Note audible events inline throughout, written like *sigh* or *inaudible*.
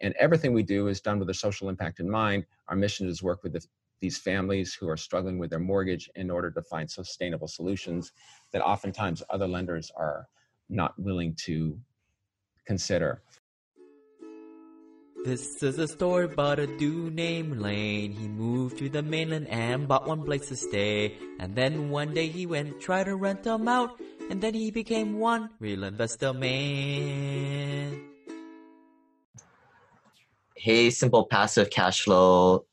And everything we do is done with a social impact in mind. Our mission is to work with the, these families who are struggling with their mortgage in order to find sustainable solutions that oftentimes other lenders are not willing to consider. This is a story about a dude named Lane. He moved to the mainland and bought one place to stay. And then one day he went try to rent them out. And then he became one real investor man. Hey, Simple Passive Cash Flow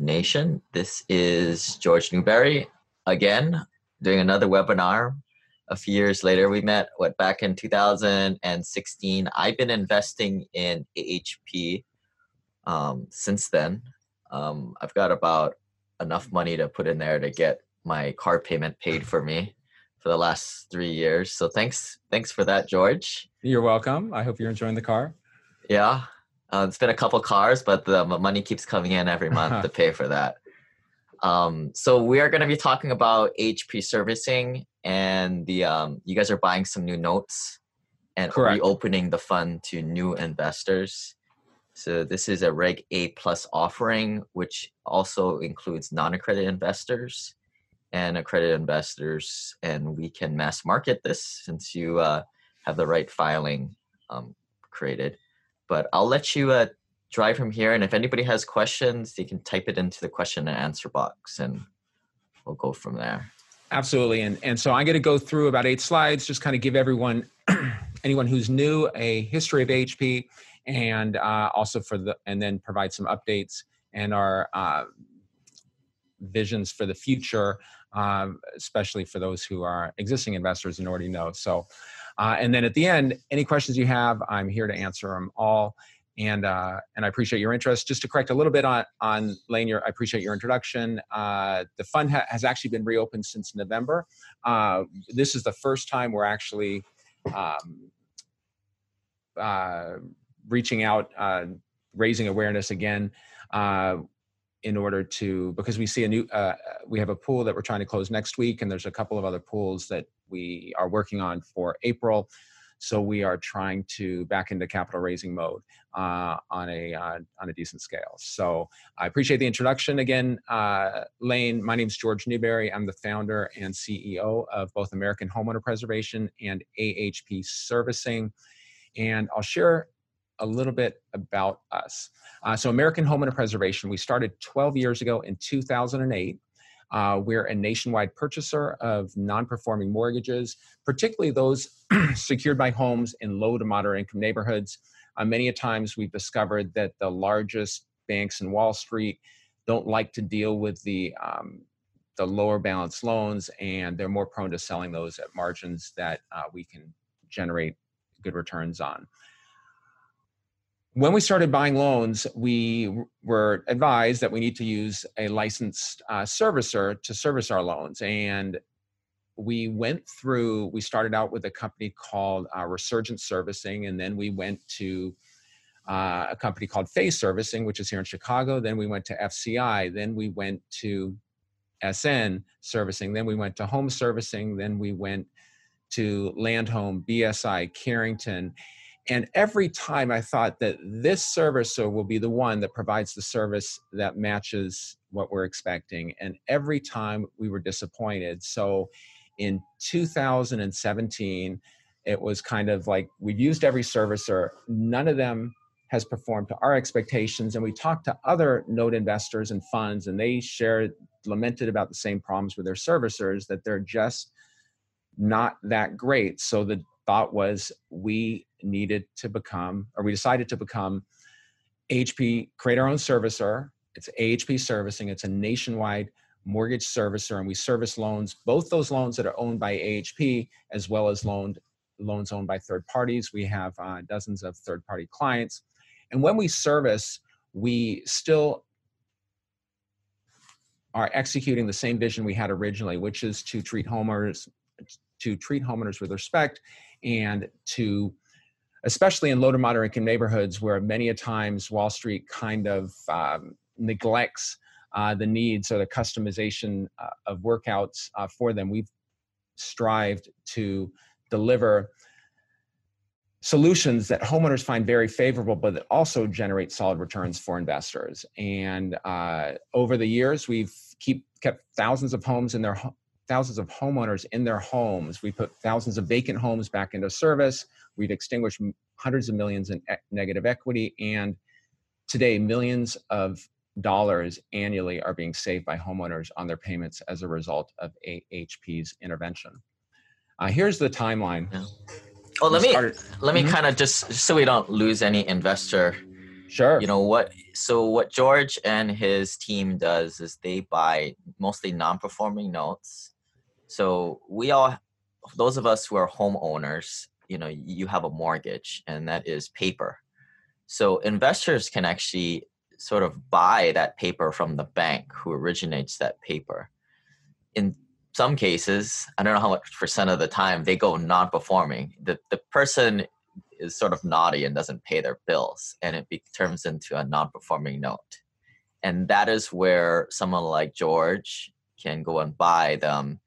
Nation. This is George Newbery again doing another webinar a few years later. We met what back in 2016. I've been investing in AHP um, since then. Um, I've got about enough money to put in there to get my car payment paid for me for the last three years. So thanks, thanks for that, George. You're welcome. I hope you're enjoying the car. Yeah, uh, it's been a couple cars, but the money keeps coming in every month to *laughs* pay for that. Um, so we are going to be talking about AHP servicing and the um, you guys are buying some new notes and Correct. reopening the fund to new investors. So this is a Reg A plus offering, which also includes non-accredited investors and accredited investors, and we can mass market this since you uh, have the right filing um, created. But I'll let you uh, drive from here, and if anybody has questions, they can type it into the question and answer box, and we'll go from there. Absolutely. And, and so I'm going to go through about eight slides, just kind of give everyone, *clears throat* anyone who's new, a history of AHP and uh, also for the, and then provide some updates and our uh, visions for the future, um, especially for those who are existing investors and already know. So, uh, and then at the end, any questions you have, I'm here to answer them all and uh, and I appreciate your interest. Just to correct a little bit on on Lane, your, I appreciate your introduction. Uh, the fund ha- has actually been reopened since November. Uh, this is the first time we're actually um, uh, reaching out, uh, raising awareness again. Uh, in order to, because we see a new, we have a pool that we're trying to close next week, and there's a couple of other pools that we are working on for April. So we are trying to back into capital raising mode uh, on a uh, on a decent scale. So I appreciate the introduction again, uh, Lane. My name is George Newbery. I'm the founder and CEO of both American Homeowner Preservation and AHP Servicing, and I'll share a little bit about us. Uh, so American Homeowner Preservation, we started 12 years ago in 2008. Uh, we're a nationwide purchaser of non performing mortgages, particularly those *clears throat* secured by homes in low to moderate income neighborhoods. Uh, many a times we've discovered that the largest banks in Wall Street don't like to deal with the um, the lower balance loans, and they're more prone to selling those at margins that uh, we can generate good returns on when we started buying loans, we were advised that we need to use a licensed uh, servicer to service our loans. And we went through, we started out with a company called uh, Resurgent Servicing, and then we went to uh, a company called Fay Servicing, which is here in Chicago. Then we went to FCI. Then we went to SN Servicing. Then we went to Home Servicing. Then we went to Land Home, BSI, Carrington and every time I thought that this servicer will be the one that provides the service that matches what we're expecting. And every time we were disappointed. So in 2017, it was kind of like we've used every servicer, none of them has performed to our expectations. And we talked to other note investors and funds, and they shared, lamented about the same problems with their servicers that they're just not that great. So the thought was we needed to become, or we decided to become HP, create our own servicer. It's AHP servicing. It's a nationwide mortgage servicer, and we service loans, both those loans that are owned by AHP as well as loaned loans owned by third parties. We have uh, dozens of third party clients. And when we service, we still are executing the same vision we had originally, which is to treat homeowners to treat homeowners with respect and to especially in low to moderate income neighborhoods where many a times wall street kind of um, neglects uh, the needs or the customization uh, of workouts uh, for them we've strived to deliver solutions that homeowners find very favorable, but that also generate solid returns for investors. And uh, over the years, we've keep kept thousands of homes in their thousands of homeowners in their homes. We put thousands of vacant homes back into service. We've extinguished hundreds of millions in e- negative equity, and today millions of dollars annually are being saved by homeowners on their payments as a result of AHP's intervention. Uh, here's the timeline. Yeah. Well, let me started- let me Mhm. kind of just just so we don't lose any investor Sure. you know what so what george and his team does is they buy mostly non-performing notes so we all those of us who are homeowners you know you have a mortgage and that is paper. So investors can actually sort of buy that paper from the bank who originates that paper. In some cases i don't know how much percent of the time they go non-performing. The, the person is sort of naughty and doesn't pay their bills and it be, turns into a non-performing note. And that is where someone like george can go and buy them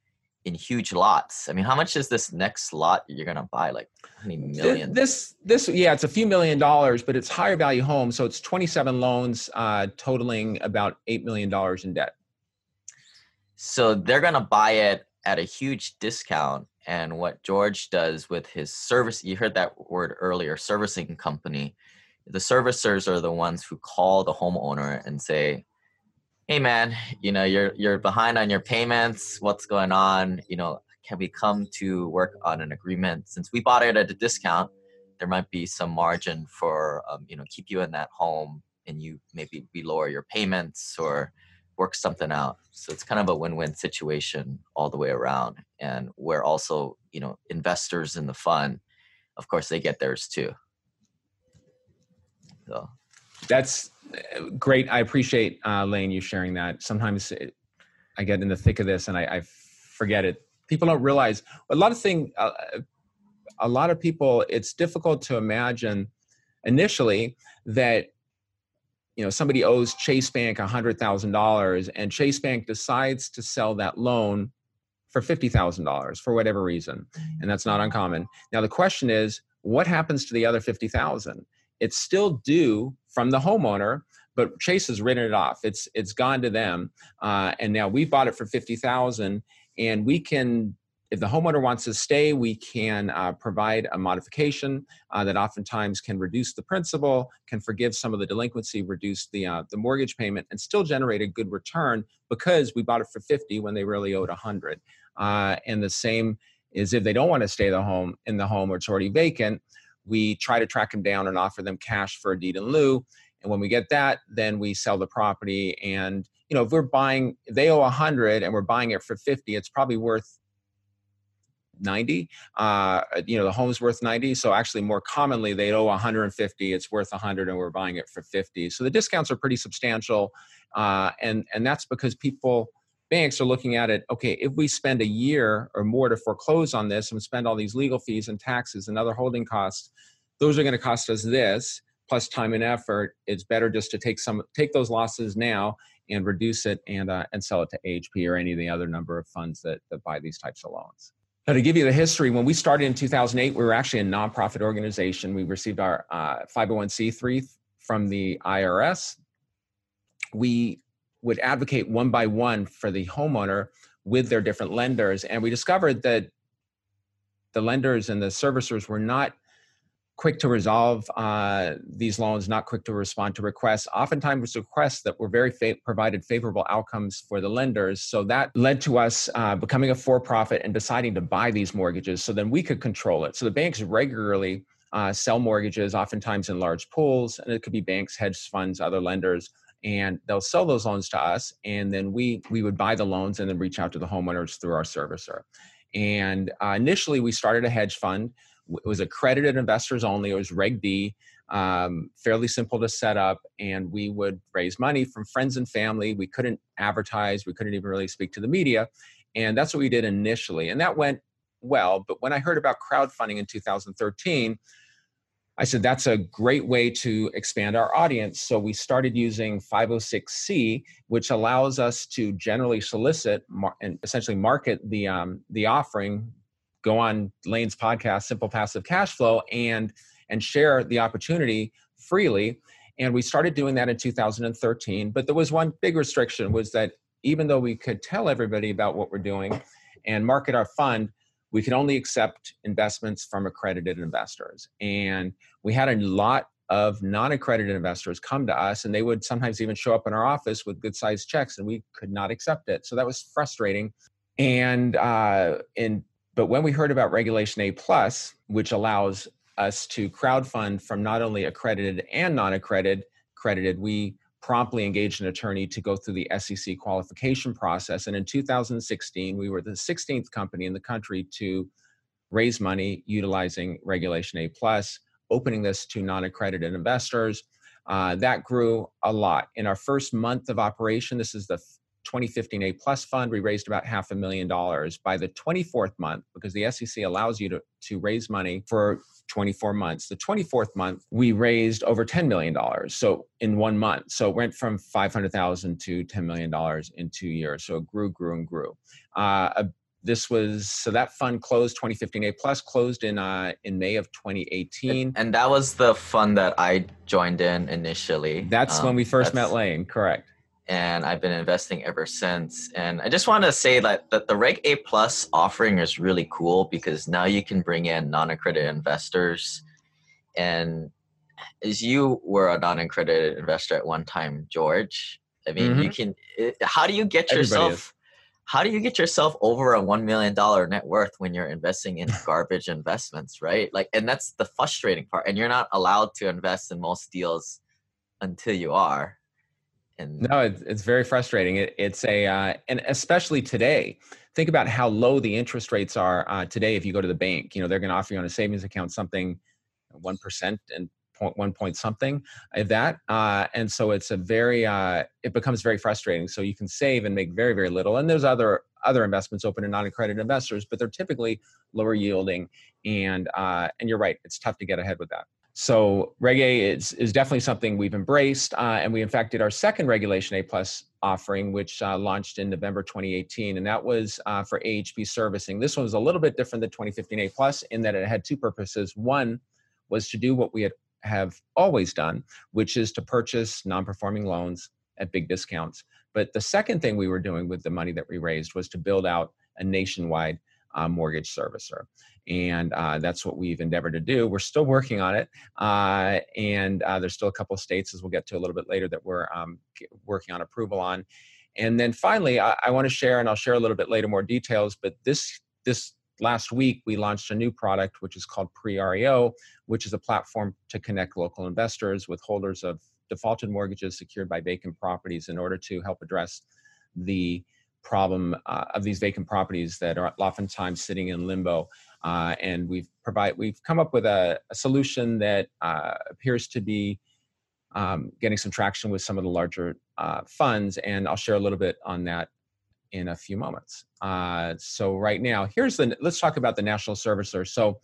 in huge lots i mean how much is this next lot you're going to buy like how many millions This, this, yeah, it's a few million dollars, but it's higher value homes. So it's 27 loans uh, totaling about $8 million in debt. so they're going to buy it at a huge discount and what george does with his service you heard that word earlier servicing company the servicers are the ones who call the homeowner and say hey man you know you're you're behind on your payments. What's going on? You know can we come to work on an agreement? Since we bought it at a discount there might be some margin for um, you know keep you in that home and you maybe we lower your payments or work something out. So it's kind of a win-win situation all the way around. And we're also you know investors in the fund. Of course they get theirs too. So That's great. I appreciate, uh, Lane, you sharing that. Sometimes it, I get in the thick of this and I, I forget it. People don't realize a lot of thing. Uh, a lot of people, it's difficult to imagine initially that you know somebody owes Chase Bank hundred thousand dollars, and Chase Bank decides to sell that loan for fifty thousand dollars for whatever reason, and that's not uncommon. Now the question is, what happens to the other fifty thousand? It's still due from the homeowner, but Chase has written it off. It's it's gone to them, uh, and now we bought it for fifty thousand, and we can. If the homeowner wants to stay, we can uh, provide a modification uh, that oftentimes can reduce the principal, can forgive some of the delinquency, reduce the uh, the mortgage payment, and still generate a good return because we bought it for 50 when they really owed 100. Uh, and the same is if they don't want to stay the home in the home or it's already vacant, we try to track them down and offer them cash for a deed in lieu. And when we get that, then we sell the property. And you know, if we're buying, they owe 100 and we're buying it for 50, it's probably worth 90 uh you know the home's worth 90 so actually more commonly they owe 150 it's worth 100 and we're buying it for 50 so the discounts are pretty substantial. Uh and and that's because people banks are looking at it okay if we spend a year or more to foreclose on this and spend all these legal fees and taxes and other holding costs those are going to cost us this plus time and effort it's better just to take some take those losses now and reduce it and uh, and sell it to AHP or any of the other number of funds that, that buy these types of loans now, to give you the history, when we started in 2008, we were actually a nonprofit organization. We received our uh, 501c3 from the IRS. We would advocate one by one for the homeowner with their different lenders. And we discovered that the lenders and the servicers were not quick to resolve uh, these loans, not quick to respond to requests. Oftentimes, requests that were very fa- provided favorable outcomes for the lenders. So that led to us uh, becoming a for-profit and deciding to buy these mortgages, so then we could control it. So the banks regularly uh, sell mortgages, oftentimes in large pools, and it could be banks, hedge funds, other lenders. And they'll sell those loans to us, and then we we would buy the loans and then reach out to the homeowners through our servicer. And uh, initially, we started a hedge fund it was accredited investors only. It was Reg D, um, fairly simple to set up, and we would raise money from friends and family. We couldn't advertise, we couldn't even really speak to the media, and that's what we did initially, and that went well. But when I heard about crowdfunding in 2013, I said that's a great way to expand our audience. So we started using 506c, which allows us to generally solicit mar- and essentially market the um, the offering go on Lane's podcast, Simple Passive Cash Flow, and and share the opportunity freely. And we started doing that in 2013. But there was one big restriction was that even though we could tell everybody about what we're doing and market our fund, we could only accept investments from accredited investors. And we had a lot of non-accredited investors come to us and they would sometimes even show up in our office with good sized checks and we could not accept it so that was frustrating and uh and but when we heard about regulation a plus which allows us to crowdfund from not only accredited and non-accredited credited we promptly engaged an attorney to go through the SEC qualification process and in 2016 we were the 16th company in the country to raise money utilizing regulation a plus opening this to non-accredited investors. Uh, that grew a lot. In our first month of operation, this is the 2015 A Plus Fund, we raised about half a million dollars. By the 24th month, because the SEC allows you to, to raise money for 24 months, the 24th month, we raised over $10 million. So in one month. So it went from 500,000 to $10 million in two years. So it grew, grew, and grew. Uh, this was so that fund closed 2015 a plus closed in uh in may of 2018 and that was the fund that i joined in initially that's um, when we first met lane correct and i've been investing ever since. And i just want to say that, that the reg a plus offering is really cool because now you can bring in non-accredited investors. And as you were a non-accredited investor at one time george i mean mm-hmm. you can it, how do you get yourself how do you get yourself over a $1 million net worth when you're investing in *laughs* garbage investments right? Like and that's the frustrating part and you're not allowed to invest in most deals until you are and no it's, it's very frustrating. It, it's a uh, and especially today. Think about how low the interest rates are uh, today if you go to the bank. You know they're going to offer you on a savings account something 1% and point one point something of that uh, and so it's a very uh, it becomes very frustrating. So you can save and make very very little and there's other other investments open to non-accredited investors but they're typically lower yielding and uh, and you're right it's tough to get ahead with that so reg a is, is definitely something we've embraced uh, and we in fact did our second regulation a plus offering which uh, launched in november 2018 and that was uh, for ahp servicing this one was a little bit different than 2015 a plus in that it had two purposes one was to do what we had have always done, which is to purchase non performing loans at big discounts. But the second thing we were doing with the money that we raised was to build out a nationwide uh, mortgage servicer. And uh, that's what we've endeavored to do. We're still working on it. Uh, and uh, there's still a couple of states, as we'll get to a little bit later, that we're um, working on approval on. And then finally, I, I want to share, and I'll share a little bit later more details, but this this last week we launched a new product which is called pre-reo which is a platform to connect local investors with holders of defaulted mortgages secured by vacant properties in order to help address the problem uh, of these vacant properties that are oftentimes sitting in limbo uh, and we've provide we've come up with a, a solution that uh, appears to be um, getting some traction with some of the larger uh, funds and i'll share a little bit on that in a few moments. Uh, so right now, here's the let's talk about the national servicer. So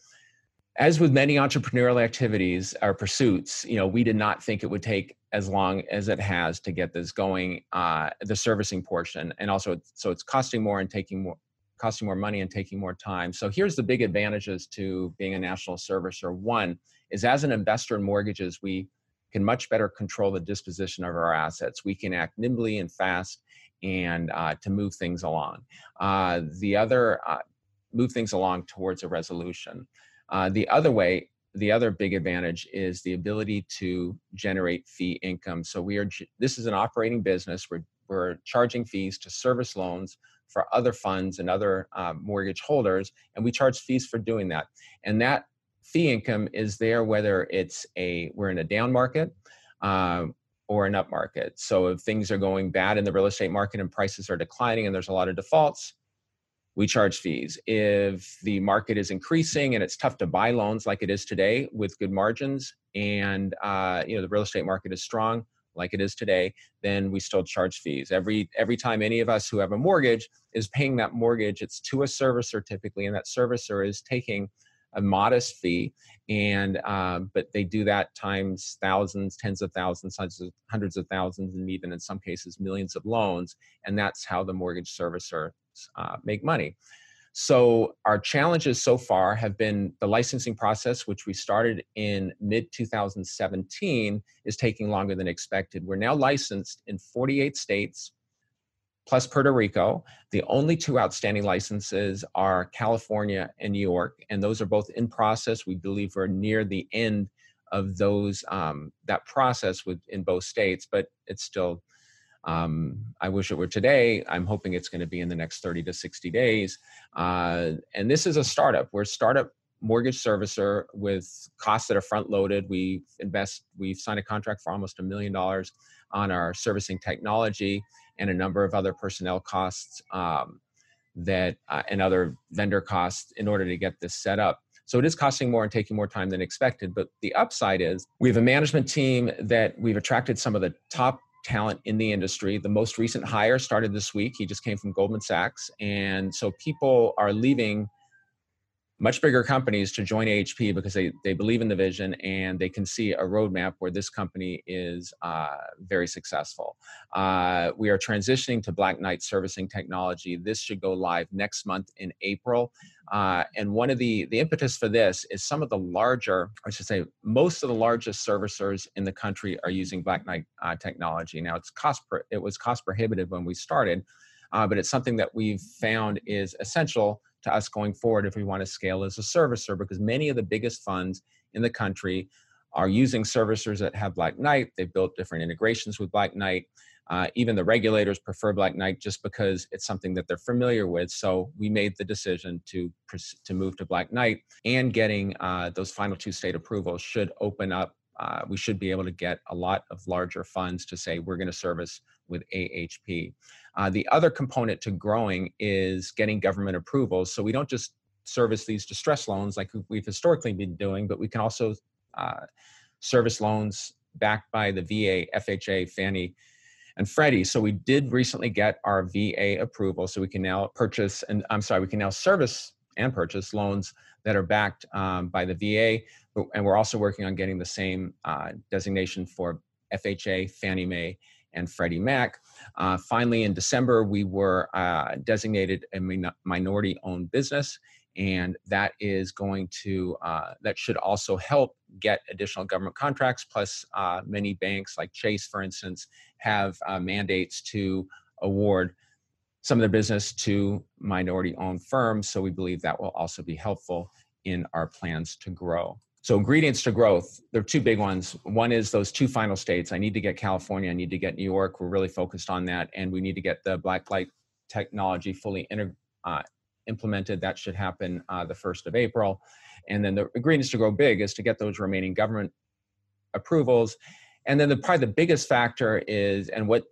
as with many entrepreneurial activities or pursuits, you know, we did not think it would take as long as it has to get this going, uh, the servicing portion, and also so it's costing more and taking more costing more money and taking more time. So here's the big advantages to being a national servicer. One is as an investor in mortgages, we can much better control the disposition of our assets. We can act nimbly and fast and uh, to move things along. Uh, the other, uh, move things along towards a resolution. Uh, the other way, the other big advantage is the ability to generate fee income. So we are, this is an operating business. We're, we're charging fees to service loans for other funds and other uh, mortgage holders, and we charge fees for doing that. And that fee income is there whether it's a we're in a down market uh, or an up market. So if things are going bad in the real estate market and prices are declining and there's a lot of defaults, we charge fees. If the market is increasing and it's tough to buy loans like it is today with good margins, and uh, you know the real estate market is strong like it is today, then we still charge fees. Every every time any of us who have a mortgage is paying that mortgage, it's to a servicer typically, and that servicer is taking a modest fee and um, but they do that times thousands tens of thousands hundreds of thousands and even in some cases millions of loans and that's how the mortgage servicer uh, make money So our challenges so far have been the licensing process, which we started in mid 2017, is taking longer than expected. We're now licensed in 48 states plus Puerto Rico. The only two outstanding licenses are California and New York, and those are both in process. We believe we're near the end of those um, that process with in both states, but it's still. Um, I wish it were today. I'm hoping it's going to be in the next 30 to 60 days. Uh, and this is a startup. We're a startup mortgage servicer with costs that are front loaded. We invest. We've signed a contract for almost a million dollars on our servicing technology and a number of other personnel costs um, that uh, and other vendor costs in order to get this set up. So it is costing more and taking more time than expected. But the upside is we have a management team that we've attracted some of the top talent in the industry. The most recent hire started this week. He just came from Goldman Sachs. And so people are leaving much bigger companies to join AHP because they, they believe in the vision and they can see a roadmap where this company is uh, very successful. Uh, we are transitioning to Black Knight servicing technology. This should go live next month in April. Uh, and one of the, the impetus for this is some of the larger, I should say, most of the largest servicers in the country are using Black Knight uh, technology. Now it's cost, it was cost prohibitive when we started, uh, but it's something that we've found is essential to us going forward if we want to scale as a servicer because many of the biggest funds in the country are using servicers that have Black Knight. They've built different integrations with Black Knight. Uh, even the regulators prefer Black Knight just because it's something that they're familiar with. So we made the decision to to move to Black Knight, and getting uh, those final two state approvals should open up. Uh, we should be able to get a lot of larger funds to say we're going to service with AHP. Uh, the other component to growing is getting government approvals. So we don't just service these distress loans like we've historically been doing, but we can also uh, service loans backed by the VA, FHA, Fannie, and Freddie. So we did recently get our VA approval, so we can now purchase and I'm sorry, we can now service and purchase loans that are backed um, by the VA, and we're also working on getting the same uh, designation for FHA, Fannie Mae, and Freddie Mac. Uh, finally, in December, we were uh, designated a min- minority owned business. And that is going to, uh, that should also help get additional government contracts. Plus, uh, many banks like Chase, for instance, have uh, mandates to award some of their business to minority owned firms. So we believe that will also be helpful in our plans to grow. So ingredients to growth, there are two big ones. One is those two final states. I need to get California, I need to get New York. We're really focused on that. And we need to get the Black Knight technology fully inter- uh, implemented. That should happen uh, the 1st of April. And then the ingredients to grow big is to get those remaining government approvals. And then the probably the biggest factor is, and what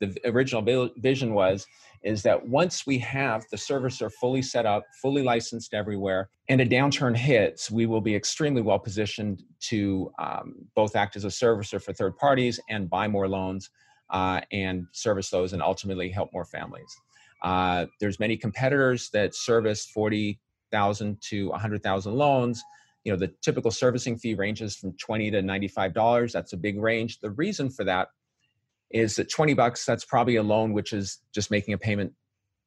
the original vision was, is that once we have the servicer fully set up, fully licensed everywhere, and a downturn hits, we will be extremely well positioned to um, both act as a servicer for third parties and buy more loans uh, and service those and ultimately help more families. Uh, there's many competitors that service 40,000 to 100,000 loans. You know, the typical servicing fee ranges from 20 to $95. That's a big range. The reason for that is that 20 bucks that's probably a loan which is just making a payment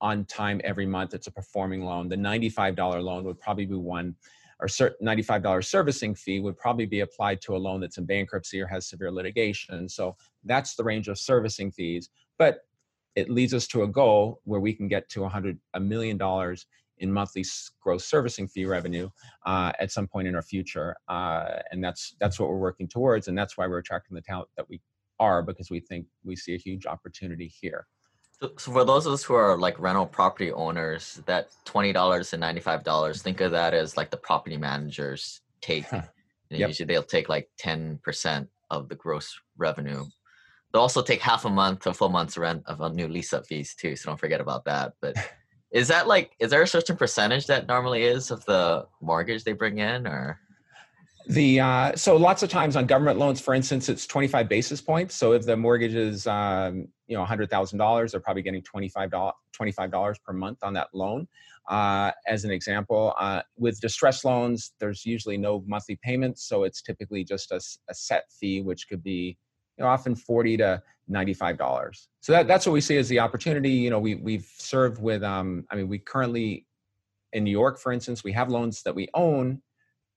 on time every month. It's a performing loan. The $95 loan would probably be one or $95 servicing fee would probably be applied to a loan that's in bankruptcy or has severe litigation. So that's the range of servicing fees but it leads us to a goal where we can get to 100 a million dollars in monthly gross servicing fee revenue uh, at some point in our future, uh, and that's that's what we're working towards, and that's why we're attracting the talent that we are because we think we see a huge opportunity here. So, so for those of us who are like rental property owners, that twenty dollars and ninety five dollars, think of that as like the property managers take. yep. Usually they'll take like ten percent of the gross revenue. They'll also take half a month, a full month's rent of a new lease up fees too. So don't forget about that. But *laughs* is that like is there a certain percentage that normally is of the mortgage they bring in or the uh, so lots of times on government loans, for instance, it's 25 basis points. So if the mortgage is um, you know $100,000, they're probably getting $25 $25 per month on that loan. Uh, as an example, uh, with distress loans, there's usually no monthly payments, so it's typically just a, a set fee, which could be you know, often 40 to $95. So that, that's what we see as the opportunity. You know, we we've served with um, I mean, we currently in New York, for instance, we have loans that we own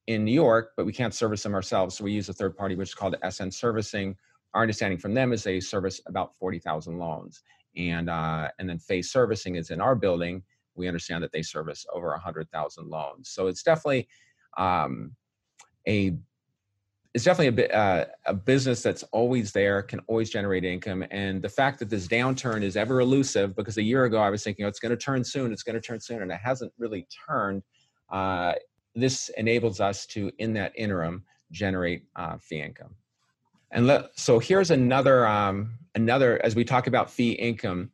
in New York, but we can't service them ourselves. So we use a third party, which is called SN Servicing. Our understanding from them is they service about 40,000 loans. And, uh, and then Fay Servicing is in our building. We understand that they service over 100,000 loans. So it's definitely um, a it's definitely a bit uh, a business that's always there, can always generate income. And the fact that this downturn is ever elusive, because a year ago I was thinking, oh, it's going to turn soon, it's going to turn soon, and it hasn't really turned. Uh, this enables us to, in that interim, generate uh, fee income. And so here's another um, another as we talk about fee income.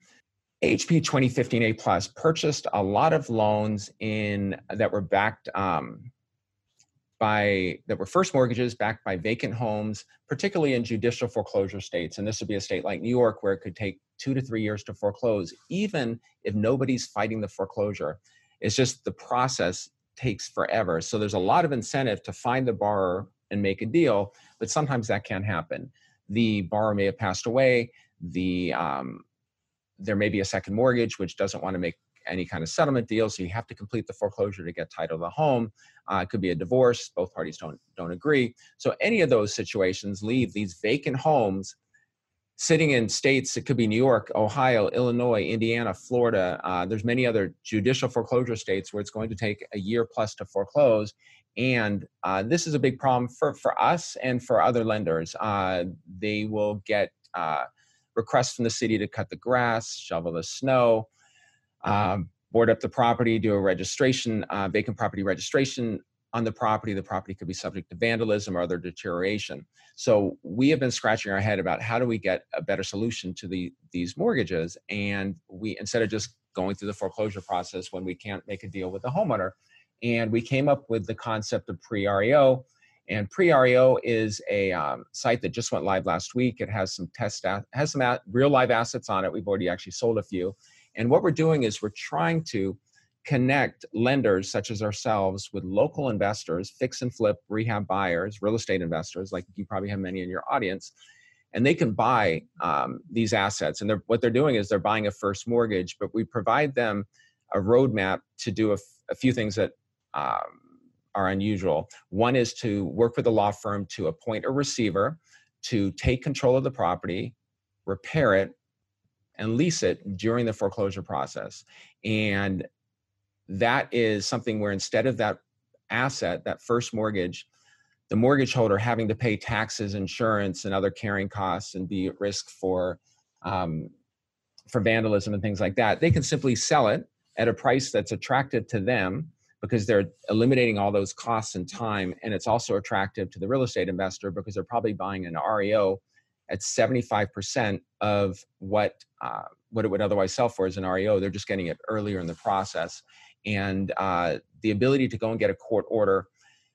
AHP 2015A Plus purchased a lot of loans in that were backed um, by that were first mortgages backed by vacant homes, particularly in judicial foreclosure states. And this would be a state like New York where it could take two to three years to foreclose, even if nobody's fighting the foreclosure. It's just the process takes forever. So there's a lot of incentive to find the borrower and make a deal, but sometimes that can't happen. The borrower may have passed away. The um, there may be a second mortgage which doesn't want to make any kind of settlement deal, so you have to complete the foreclosure to get title of the home. Uh, it could be a divorce; both parties don't don't agree. So any of those situations leave these vacant homes sitting in states it could be new york ohio illinois indiana florida uh, there's many other judicial foreclosure states where it's going to take a year plus to foreclose. And uh, this is a big problem for, for us and for other lenders. Uh, they will get uh, requests from the city to cut the grass shovel the snow um, board up the property do a registration uh, vacant property registration on the property, the property could be subject to vandalism or other deterioration. So we have been scratching our head about how do we get a better solution to the these mortgages, and we instead of just going through the foreclosure process when we can't make a deal with the homeowner, and we came up with the concept of pre-REO. And pre-REO is a um, site that just went live last week. It has some test has some real live assets on it. We've already actually sold a few. And what we're doing is we're trying to connect lenders such as ourselves with local investors, fix and flip rehab buyers, real estate investors, like you probably have many in your audience, and they can buy um, these assets. And they're, what they're doing is they're buying a first mortgage, but we provide them a roadmap to do a, f- a few things that um, are unusual. One is to work with a law firm to appoint a receiver to take control of the property, repair it, and lease it during the foreclosure process. And that is something where instead of that asset, that first mortgage, the mortgage holder having to pay taxes, insurance, and other carrying costs and be at risk for um, for vandalism and things like that, they can simply sell it at a price that's attractive to them because they're eliminating all those costs and time, and it's also attractive to the real estate investor because they're probably buying an REO at 75% of what uh, what it would otherwise sell for as an REO. They're just getting it earlier in the process and uh, the ability to go and get a court order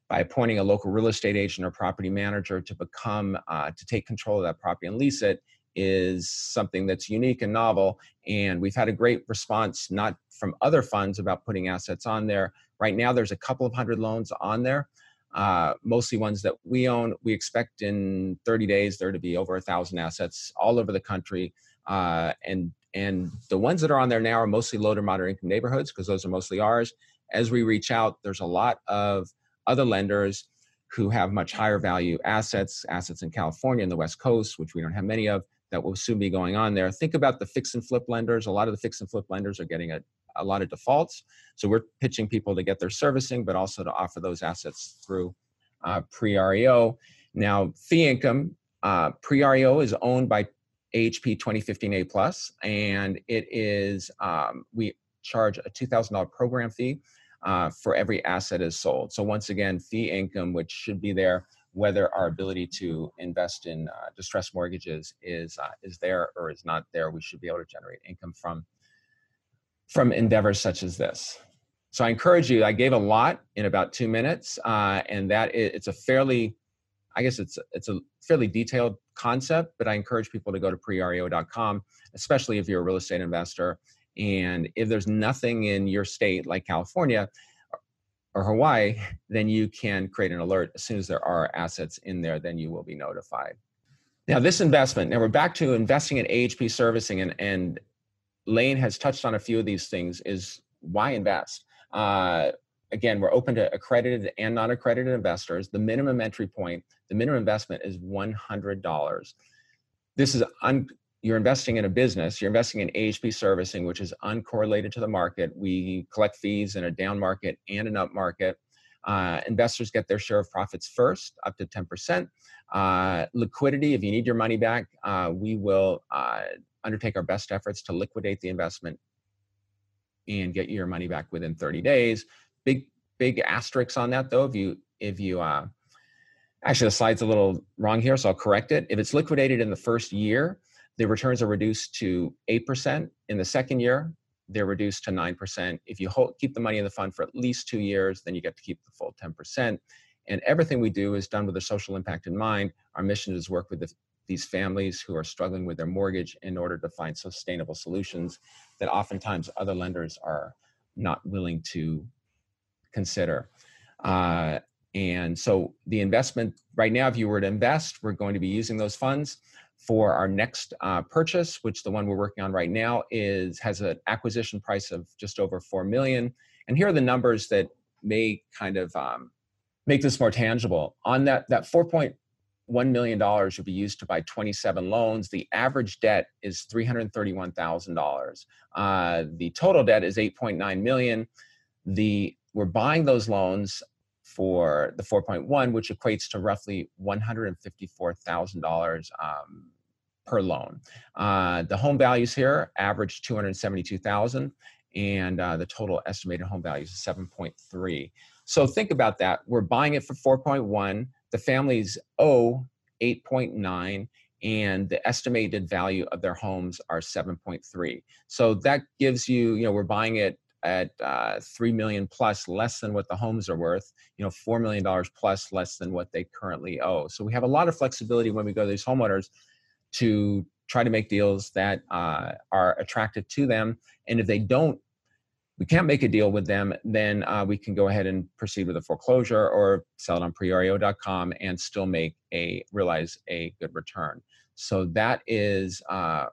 by appointing a local real estate agent or property manager to become uh, to take control of that property and lease it is something that's unique and novel. And we've had a great response not from other funds about putting assets on there. Right now there's a couple of hundred loans on there uh, mostly ones that we own. We expect in 30 days there to be over a thousand assets all over the country uh, and and the ones that are on there now are mostly low to moderate income neighborhoods because those are mostly ours. As we reach out, there's a lot of other lenders who have much higher value assets, assets in California and the West Coast, which we don't have many of, that will soon be going on there. Think about the fix and flip lenders. A lot of the fix and flip lenders are getting a, a lot of defaults. So we're pitching people to get their servicing, but also to offer those assets through uh, pre REO. Now, fee income, uh, pre REO is owned by AHP 2015A plus, and it is um, we charge a $2,000 program fee uh, for every asset is sold. So once again, fee income, which should be there whether our ability to invest in uh, distressed mortgages is uh, is there or is not there. We should be able to generate income from from endeavors such as this. So I encourage you. I gave a lot in about two minutes, uh, and that is, it's a fairly I guess it's it's a fairly detailed concept, but I encourage people to go to prereo.com, especially if you're a real estate investor. And if there's nothing in your state like California or Hawaii, then you can create an alert as soon as there are assets in there, then you will be notified. Now, this investment, now we're back to investing in AHP servicing, and, and Lane has touched on a few of these things, is why invest? Uh, again, we're open to accredited and non-accredited investors. The minimum entry point, the minimum investment is $100. This is un, you're investing in a business, you're investing in AHP servicing, which is uncorrelated to the market. We collect fees in a down market and an up market. Uh, investors get their share of profits first, up to 10%. Uh, liquidity, if you need your money back, uh, we will uh, undertake our best efforts to liquidate the investment and get your money back within 30 days. Big, big asterisks on that though. If you, if you, uh, actually the slide's a little wrong here, so I'll correct it. If it's liquidated in the first year, the returns are reduced to 8%. In the second year, they're reduced to 9%. If you hold, keep the money in the fund for at least two years, then you get to keep the full 10%. And everything we do is done with a social impact in mind. Our mission is work with the, these families who are struggling with their mortgage in order to find sustainable solutions that oftentimes other lenders are not willing to consider. Uh, and so the investment right now, if you were to invest, we're going to be using those funds for our next uh, purchase, which the one we're working on right now is has an acquisition price of just over four million. And here are the numbers that may kind of um, make this more tangible. On that that four point one million dollars would be used to buy 27 loans. The average debt is three hundred thirty-one thousand uh, dollars. The total debt is 8.9 million. The we're buying those loans for the 4.1, which equates to roughly $154,000 um, per loan. Uh, the home values here average 272,000 and uh, the total estimated home values is 7.3. So think about that. We're buying it for 4.1. The families owe 8.9 and the estimated value of their homes are 7.3. So that gives you, you know, we're buying it at uh, three million plus less than what the homes are worth you know four million dollars plus less than what they currently owe. So we have a lot of flexibility when we go to these homeowners to try to make deals that uh, are attractive to them and if they don't we can't make a deal with them then uh, we can go ahead and proceed with a foreclosure or sell it on preo.com and still make a realize a good return. So that is uh,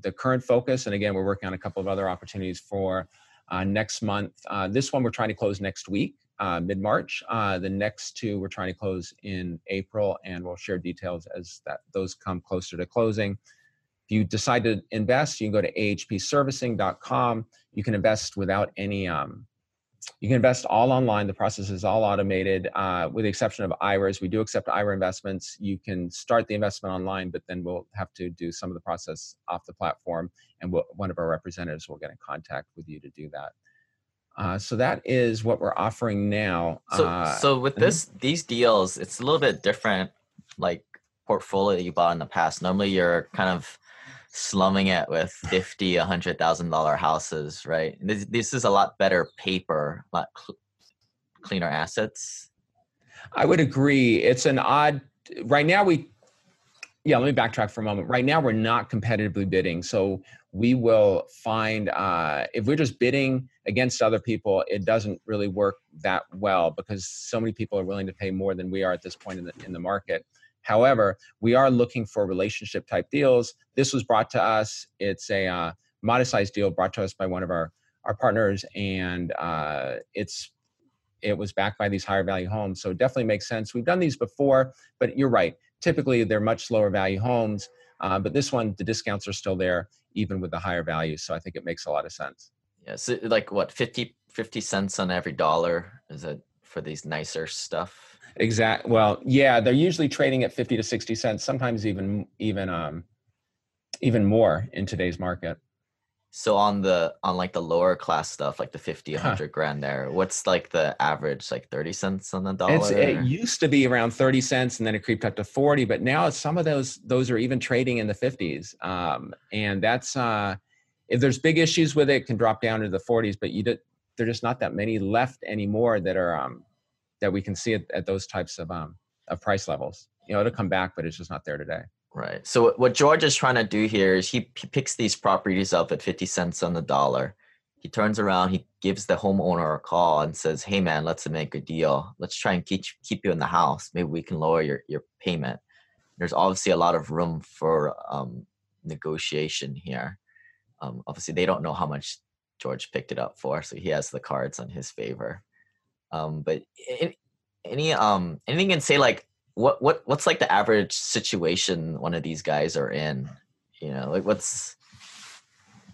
the current focus, and again, we're working on a couple of other opportunities for uh, next month. Uh, this one we're trying to close next week, uh, mid March. Uh, the next two we're trying to close in April, and we'll share details as that those come closer to closing. If you decide to invest, you can go to ahpservicing.com. You can invest without any um, you can invest all online. The process is all automated, uh, with the exception of IRAs. We do accept IRA investments. You can start the investment online, but then we'll have to do some of the process off the platform, and we'll, one of our representatives will get in contact with you to do that. Uh, so that is what we're offering now. So, uh, so with mm-hmm. this, these deals, it's a little bit different, like portfolio you bought in the past. Normally, you're kind of slumming it with 50 a hundred thousand dollar houses right? This, this is a lot better paper a lot cl- cleaner assets. I would agree. It's an odd right now we yeah let me backtrack for a moment. Right now we're not competitively bidding so we will find uh, if we're just bidding against other people it doesn't really work that well because so many people are willing to pay more than we are at this point in the in the market However, we are looking for relationship type deals. This was brought to us. It's a uh, modest sized deal brought to us by one of our our partners, and uh, it's it was backed by these higher value homes. So it definitely makes sense. We've done these before, but you're right. Typically, they're much lower value homes. Uh, but this one, the discounts are still there, even with the higher values. So I think it makes a lot of sense. Yeah. So like what 50, 50 cents on every dollar is it for these nicer stuff? Exact. Well, yeah, they're usually trading at 50 to 60 cents, sometimes even even um even more in today's market. So on the on like the lower class stuff, like the 50, 100 huh. grand there, what's like the average, like 30 cents on the dollar? It's, it used to be around 30 cents and then it creeped up to 40, but now some of those those are even trading in the 50s. Um, and that's uh if there's big issues with it, it can drop down to the 40s, but you do, there's just not that many left anymore that are um that we can see it at those types of um of price levels. You know, it'll come back, but it's just not there today. Right. So what George is trying to do here is he, he picks these properties up at 50 cents on the dollar. He turns around, he gives the homeowner a call and says, Hey man, let's make a deal. Let's try and keep keep you in the house. Maybe we can lower your, your payment. There's obviously a lot of room for um, negotiation here. Um, obviously they don't know how much George picked it up for, so he has the cards on his favor. Um, but any, any um anything you can say like what what what's like the average situation one of these guys are in? You know, like what's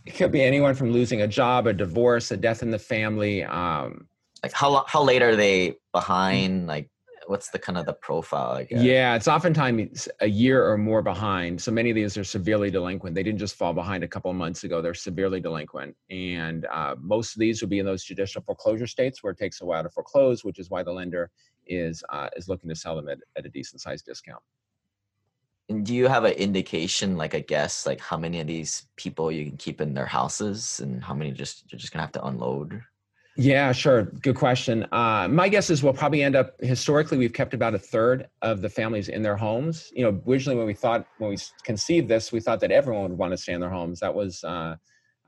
it could be anyone from losing a job, a divorce, a death in the family. Um, like how how late are they behind? Like what's the kind of the profile? I guess? Yeah, it's oftentimes a year or more behind. So many of these are severely delinquent. They didn't just fall behind a couple of months ago; they're severely delinquent, and uh, most of these will be in those judicial foreclosure states where it takes a while to foreclose, which is why the lender is uh, is looking to sell them at, at a decent sized discount. And do you have an indication, like a guess, like how many of these people you can keep in their houses, and how many just you're just gonna have to unload? Yeah, sure. Good question. Uh, my guess is we'll probably end up historically we've kept about a third of the families in their homes. You know, originally when we thought when we conceived this, we thought that everyone would want to stay in their homes. That was, uh,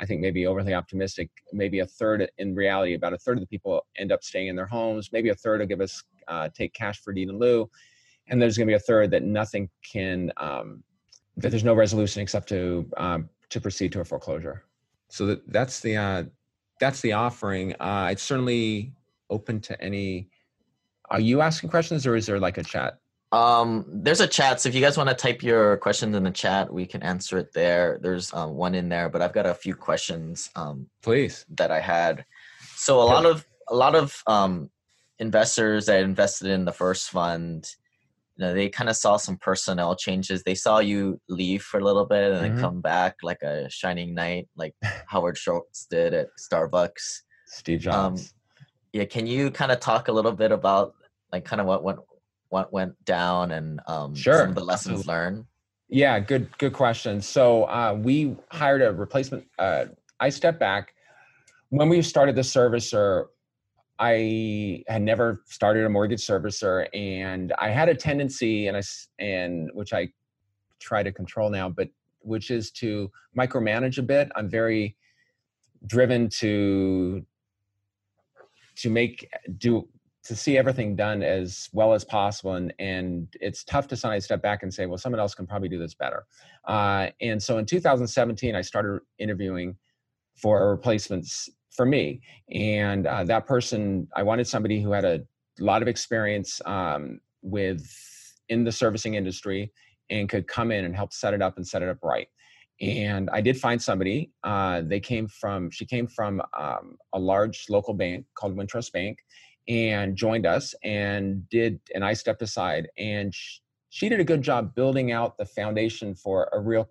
I think, maybe overly optimistic. Maybe a third in reality, about a third of the people end up staying in their homes. Maybe a third will give us uh, take cash for deed in lieu, and there's going to be a third that nothing can um, that there's no resolution except to um, to proceed to a foreclosure. So that, that's the uh, that's the offering. Uh, it's certainly open to any. Are you asking questions, or is there like a chat? Um, there's a chat, so if you guys want to type your questions in the chat, we can answer it there. There's um, one in there, but I've got a few questions. Um, Please. That I had. So a lot of a lot of um, investors that invested in the first fund, you know, they kind of saw some personnel changes. They saw you leave for a little bit and then Mhm. come back like a shining knight, like *laughs* Howard Schultz did at Starbucks. Steve Um, Jobs. Yeah, can you kind of talk a little bit about like kind of what went what went down and um, Sure, some of the lessons learned? Yeah, good good question. So uh, we hired a replacement. Uh, I stepped back when we started the servicer. I had never started a mortgage servicer, and I had a tendency, and I and which I try to control now, but which is to micromanage a bit. I'm very driven to to make do to see everything done as well as possible and and it's tough to sometimes step back and say well someone else can probably do this better uh, and so in 2017 i started interviewing for a replacements for me and uh, that person i wanted somebody who had a lot of experience um, with in the servicing industry and could come in and help set it up and set it up right and i did find somebody uh, they came from she came from um, a large local bank called wintrust bank and joined us and did and i stepped aside and sh- she did a good job building out the foundation for a real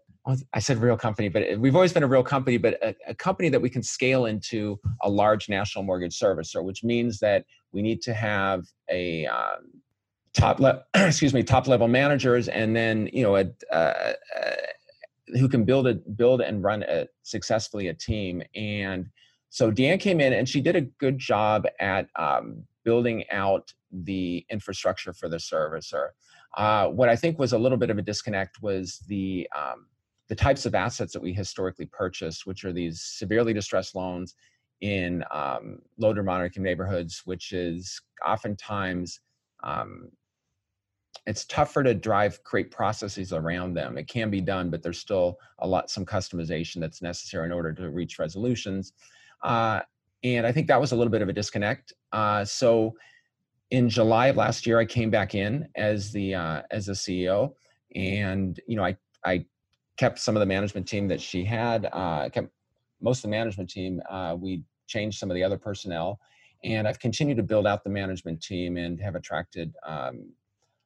i said real company but we've always been a real company but a, a company that we can scale into a large national mortgage servicer which means that we need to have a um, top level *clears throat* excuse me top level managers and then you know a, uh, uh, who can build a build and run a successfully a team and so Deanne came in and she did a good job at um, building out the infrastructure for the servicer. Uh, what I think was a little bit of a disconnect was the um, the types of assets that we historically purchased, which are these severely distressed loans in um, low to moderate income neighborhoods, which is oftentimes um, it's tougher to drive create processes around them. It can be done, but there's still a lot some customization that's necessary in order to reach resolutions. Uh, and I think that was a little bit of a disconnect. Uh, so in July of last year, I came back in as the uh, as the CEO, and you know I I kept some of the management team that she had. Uh, kept most of the management team. Uh, we changed some of the other personnel, and I've continued to build out the management team and have attracted um,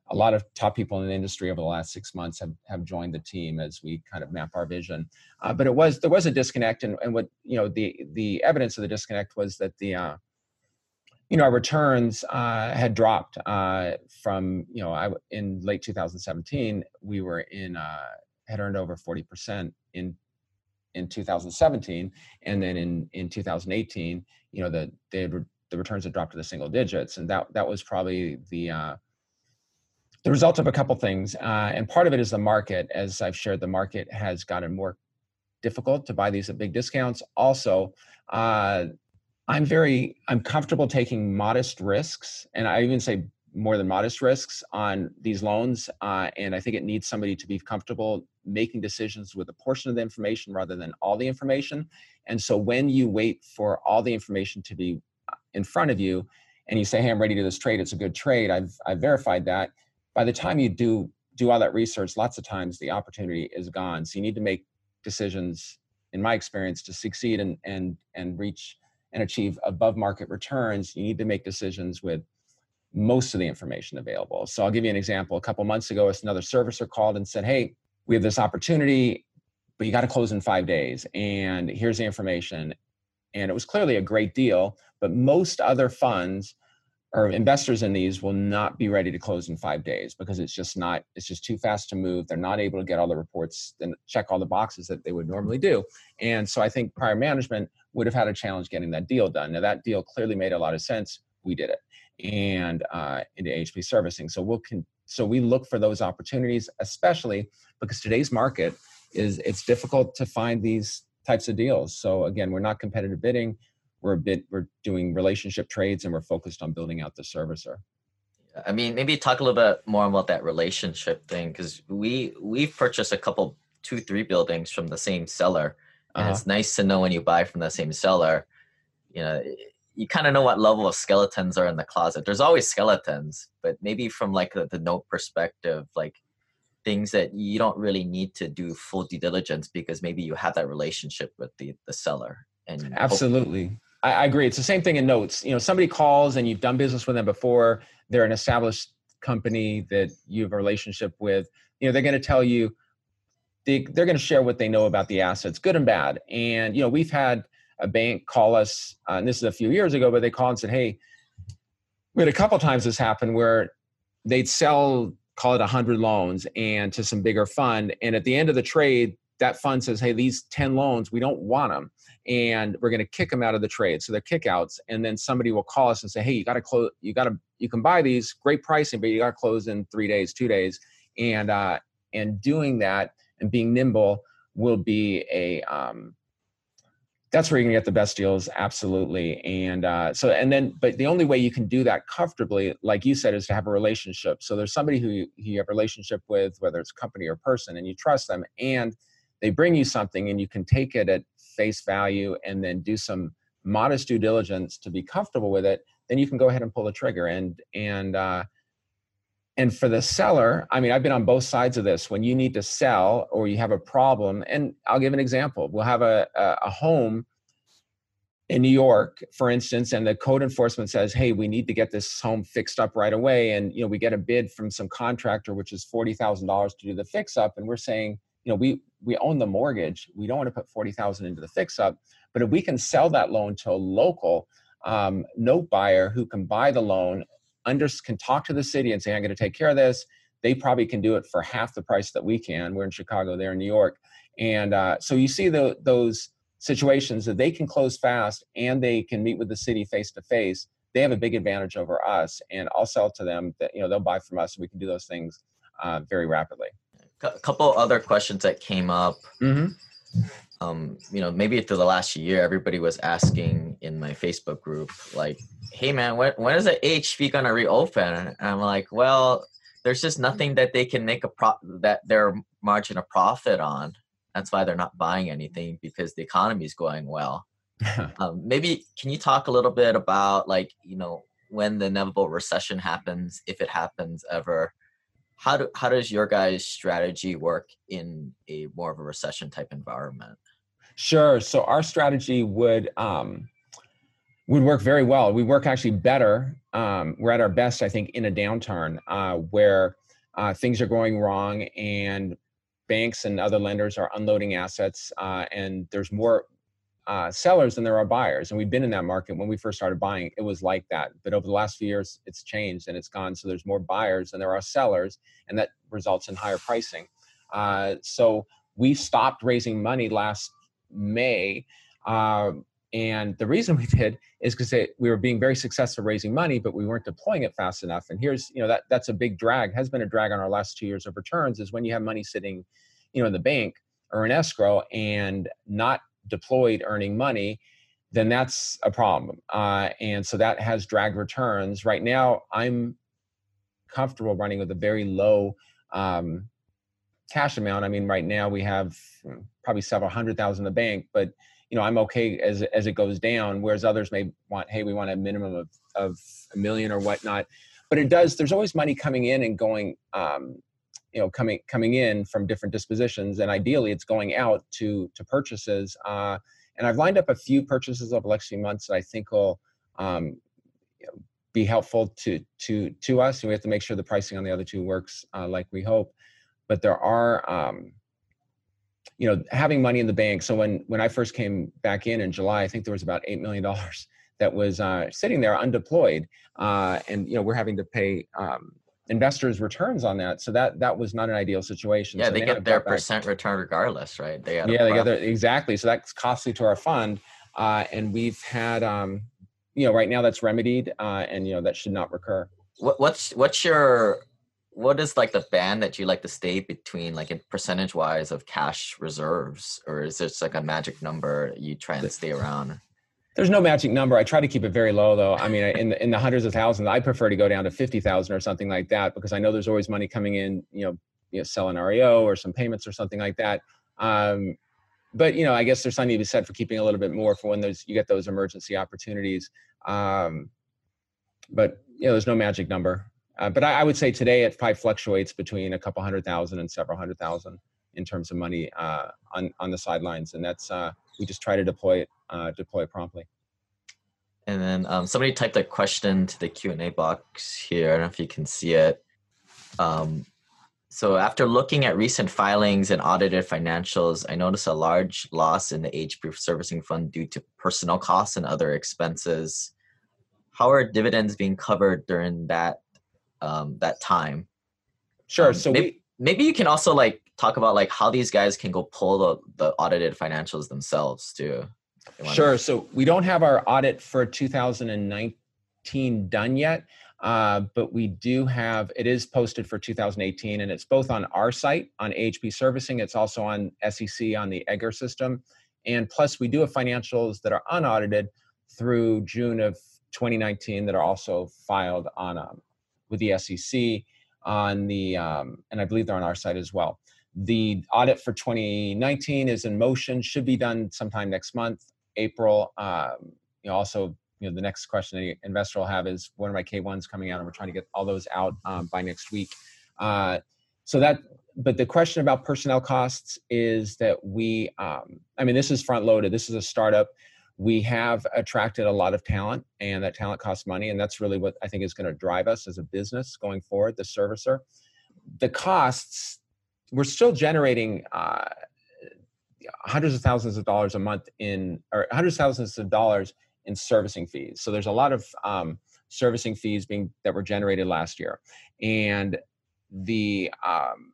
a lot of top people in the industry over the last six months have, have joined the team as we kind of map our vision. Uh, but it was there was a disconnect, and, and what you know the the evidence of the disconnect was that the uh, you know our returns uh, had dropped uh, from you know I in late 2017 we were in uh, had earned over 40 percent in in 2017, and then in in 2018 you know the they had, the returns had dropped to the single digits, and that that was probably the uh, the result of a couple things, uh, and part of it is the market. As I've shared, the market has gotten more difficult to buy these at big discounts. Also, uh, I'm very I'm comfortable taking modest risks, and I even say more than modest risks on these loans, uh, and I think it needs somebody to be comfortable making decisions with a portion of the information rather than all the information. And so when you wait for all the information to be uh, in front of you, and you say, "Hey, I'm ready to do this trade. It's a good trade. I've I've verified that." By the time you do do all that research, lots of times the opportunity is gone. So you need to make decisions, in my experience, to succeed and and and reach and achieve above market returns. You need to make decisions with most of the information available. So I'll give you an example. A couple months ago, another servicer called and said, "Hey, we have this opportunity, but you got to close in five days, and here's the information." And it was clearly a great deal, but most other funds or investors in these will not be ready to close in five days because it's just not it's just too fast to move they're not able to get all the reports and check all the boxes that they would normally do and so i think prior management would have had a challenge getting that deal done now that deal clearly made a lot of sense we did it and uh, into hp servicing. So we'll con- so we look for those opportunities especially because today's market is it's difficult to find these types of deals. So again we're not competitive bidding. We're a bit we're doing relationship trades and we're focused on building out the servicer. I mean maybe talk a little bit more about that relationship thing because we we've purchased a couple two three buildings from the same seller and uh-huh. it's nice to know when you buy from the same seller you know you kind of know what level of skeletons are in the closet there's always skeletons but maybe from like the, the note perspective like things that you don't really need to do full due diligence because maybe you have that relationship with the the seller and absolutely I, I agree. It's the same thing in notes. You know, somebody calls and you've done business with them before. They're an established company that you have a relationship with. You know, they're going to tell you they, they're going to share what they know about the assets, good and bad. And you know, we've had a bank call us, uh, and this is a few years ago, but they called and said, "Hey, we had a couple times this happened where they'd sell, call it a hundred loans, and to some bigger fund, and at the end of the trade, that fund says, "Hey, these ten loans, we don't want them." and we're going to kick them out of the trade. So they're kickouts, and then somebody will call us and say, "Hey, you got to close. You got to. You can buy these, great pricing, but you got to close in three days, two days." And uh, and doing that and being nimble will be a um, that's where you can get the best deals absolutely and uh, so and then but the only way you can do that comfortably like you said is to have a relationship so there's somebody who you, you have a relationship with whether it's company or person and you trust them and they bring you something and you can take it at face value and then do some modest due diligence to be comfortable with it, then you can go ahead and pull the trigger. And and uh, and for the seller, I mean, I've been on both sides of this. When you need to sell or you have a problem, and I'll give an example. We'll have a a, home in New York, for instance, and the code enforcement says, "Hey, we need to get this home fixed up right away." And you know, we get a bid from some contractor, which is forty thousand dollars to do the fix up, and we're saying, you know, we we own the mortgage. We don't want to put 40,000 into the fix up, but if we can sell that loan to a local um, note buyer who can buy the loan, under, can talk to the city and say, I'm going to take care of this. They probably can do it for half the price that we can. We're in Chicago, they're in New York. And uh, so you see the, those situations that they can close fast and they can meet with the city face to face. They have a big advantage over us, and I'll sell to them that you know they'll buy from us, and we can do those things uh, very rapidly a couple other questions that came up. Mm-hmm. Um, you know, maybe through the last year, everybody was asking in my Facebook group, like, "Hey, man, when when is the AHP gonna reopen?" And I'm like, "Well, there's just nothing that they can make a pro that their margin of profit on. That's why they're not buying anything because the economy is going well." *laughs* um, maybe can you talk a little bit about like you know when the inevitable recession happens, if it happens ever? How do how does your guys' strategy work in a more of a recession type environment? Sure. So our strategy would um, would work very well. We work actually better. Um, we're at our best, I think, in a downturn uh, where uh, things are going wrong and banks and other lenders are unloading assets, uh, and there's more uh, sellers than there are buyers. And we've been in that market when we first started buying, it was like that. But over the last few years, it's changed and it's gone. So there's more buyers than there are sellers, and that results in higher pricing. Uh, so we stopped raising money last May. Uh, and the reason *laughs* we did is because we were being very successful raising money, but we weren't deploying it fast enough. And here's, you know, that that's a big drag, has been a drag on our last two years of returns, is when you have money sitting, you know, in the bank or in escrow and not deployed earning money, then that's a problem. Uh, and so that has dragged returns. Right now, I'm comfortable running with a very low um, cash amount. I mean, right now we have hmm, probably several hundred thousand in the bank, but you know, I'm okay as as it goes down. Whereas others may want, hey, we want a minimum of of a million or whatnot. But it does. There's always money coming in and going. Um, you know, coming coming in from different dispositions, and ideally, it's going out to to purchases. Uh, and I've lined up a few purchases over the next few months that I think will um, be helpful to to to us. And we have to make sure the pricing on the other two works uh, like we hope. But there are, um, you know, having money in the bank. So when when I first came back in in July, I think there was about eight million dollars *laughs* that was uh, sitting there undeployed, uh, and you know we're having to pay um, investors returns on that. So that that was not an ideal situation. Yeah, so they get their percent return regardless, right? They yeah, they get their, exactly. So that's costly to our fund, uh, and we've had um, you know right now that's remedied, uh, and you know that should not recur. What, what's what's your what is like the band that you like to stay between, like in percentage wise of cash reserves, or is there like a magic number you try and stay around? There's no magic number. I try to keep it very low, though. I mean, in the, in the hundreds of thousands, I prefer to go down to fifty thousand or something like that because I know there's always money coming in. You know, you know, selling REO or some payments or something like that. Um, but you know, I guess there's something to be said for keeping a little bit more for when there's you get those emergency opportunities. Um, but you know, there's no magic number. Uh, but I, I, would say today it probably fluctuates between a couple hundred thousand and several hundred thousand in terms of money uh, on on the sidelines, and that's uh, we just try to deploy it uh, deploy promptly. And then um, somebody typed a question to the Q and A box here. I don't know if you can see it. Um, so after looking at recent filings and audited financials, I noticed a large loss in the AHP servicing fund due to personnel costs and other expenses. How are dividends being covered during that um, that time? Sure. Um, so maybe, we maybe you can also like talk about like how these guys can go pull the, the audited financials themselves too. Sure. So we don't have our audit for 2019 done yet, uh, but we do have, it is posted for 2018 and it's both on our site on AHP servicing. It's also on SEC on the EDGAR system. And plus we do have financials that are unaudited through June of 2019 that are also filed on um, with the SEC on the, um, and I believe they're on our site as well. The audit for 2019 is in motion, should be done sometime next month, April. Um, you know, also, you know, the next question any investor will have is when are my K1s coming out? And we're trying to get all those out um, by next week. Uh, so that, but the question about personnel costs is that we, um, I mean, this is front loaded. This is a startup. We have attracted a lot of talent, and that talent costs money, and that's really what I think is going to drive us as a business going forward. The servicer, the costs we're still generating uh, hundreds of thousands of dollars a month in or hundreds of thousands of dollars in servicing fees so there's a lot of um, servicing fees being that were generated last year and the um,